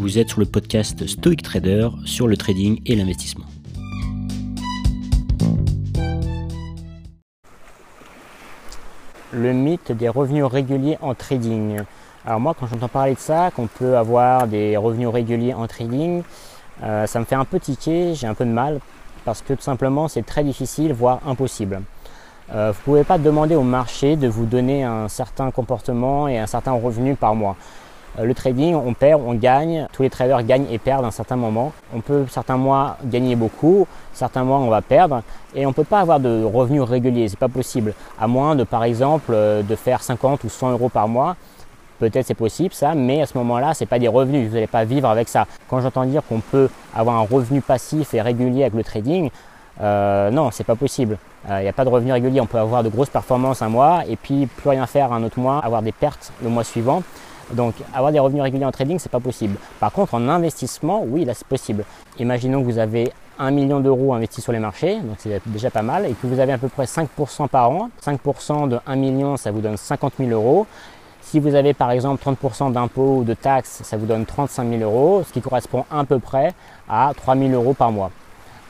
Vous êtes sur le podcast Stoic Trader sur le trading et l'investissement. Le mythe des revenus réguliers en trading. Alors moi quand j'entends parler de ça, qu'on peut avoir des revenus réguliers en trading, euh, ça me fait un peu tiquer, j'ai un peu de mal parce que tout simplement c'est très difficile, voire impossible. Euh, vous ne pouvez pas demander au marché de vous donner un certain comportement et un certain revenu par mois. Euh, le trading, on perd, on gagne, tous les traders gagnent et perdent à un certain moment. On peut certains mois gagner beaucoup, certains mois on va perdre et on ne peut pas avoir de revenus réguliers, c'est pas possible. À moins de par exemple euh, de faire 50 ou 100 euros par mois, peut-être c'est possible ça, mais à ce moment-là, ce n'est pas des revenus, vous n'allez pas vivre avec ça. Quand j'entends dire qu'on peut avoir un revenu passif et régulier avec le trading, euh, non, c'est pas possible. Il n'y a pas de revenus réguliers. On peut avoir de grosses performances un mois et puis plus rien faire un autre mois, avoir des pertes le mois suivant. Donc avoir des revenus réguliers en trading, c'est pas possible. Par contre, en investissement, oui, là c'est possible. Imaginons que vous avez 1 million d'euros investis sur les marchés, donc c'est déjà pas mal, et que vous avez à peu près 5% par an. 5% de 1 million, ça vous donne 50 000 euros. Si vous avez par exemple 30% d'impôts ou de taxes, ça vous donne 35 000 euros, ce qui correspond à peu près à 3 000 euros par mois.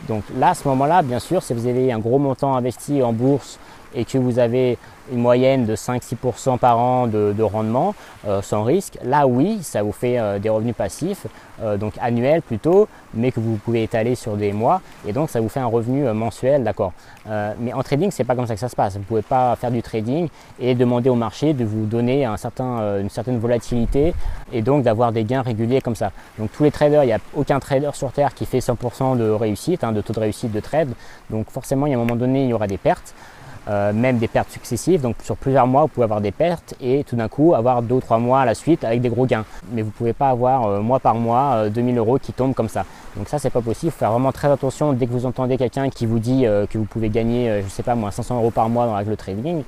Donc là, à ce moment-là, bien sûr, si vous avez un gros montant investi en bourse et que vous avez une moyenne de 5-6% par an de, rendement euh, sans risque, là oui, ça vous fait euh, des revenus passifs, euh, donc annuels plutôt, mais que vous pouvez étaler sur des mois, et donc ça vous fait un revenu mensuel, d'accord. mais en trading, c'est pas comme ça que ça se passe. Vous pouvez pas faire du trading et demander au marché de vous donner un certain, une certaine volatilité et donc d'avoir des gains réguliers comme ça. Donc tous les traders, il n'y a aucun trader sur Terre qui fait 100% de réussite, hein, de taux de réussite de trade, donc forcément, il y a un moment donné, il y aura des pertes. Euh, même des pertes successives. Donc sur plusieurs mois, vous pouvez avoir des pertes et tout d'un coup avoir deux ou trois mois à la suite avec des gros gains. Mais vous ne pouvez pas avoir euh, mois par mois 2000 euh, euros qui tombent comme ça. Donc ça, c'est pas possible. Il faut faire vraiment très attention dès que vous entendez quelqu'un qui vous dit que vous pouvez gagner, je sais pas moi, 500 euros par mois avec le trading.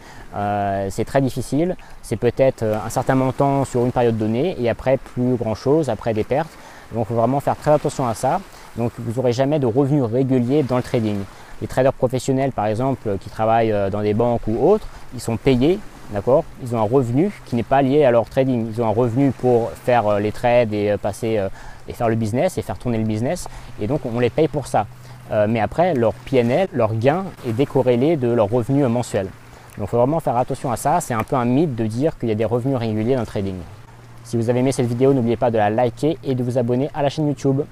c'est très difficile. C'est peut-être un certain montant sur une période donnée et après plus grand chose, après des pertes. Donc il faut vraiment faire très attention à ça. Donc vous n'aurez jamais de revenus réguliers dans le trading. Les traders professionnels, par exemple, qui travaillent euh, dans des banques ou autres, ils sont payés, d'accord? Ils ont un revenu qui n'est pas lié à leur trading. Ils ont un revenu pour faire euh, les trades et euh, passer et faire le business et faire tourner le business. Et donc, on les paye pour ça. mais après, leur PNL, leur gain est décorrélé de leur revenu mensuel. Donc, il faut vraiment faire attention à ça. C'est un peu un mythe de dire qu'il y a des revenus réguliers dans le trading. Si vous avez aimé cette vidéo, n'oubliez pas de la liker et de vous abonner à la chaîne YouTube.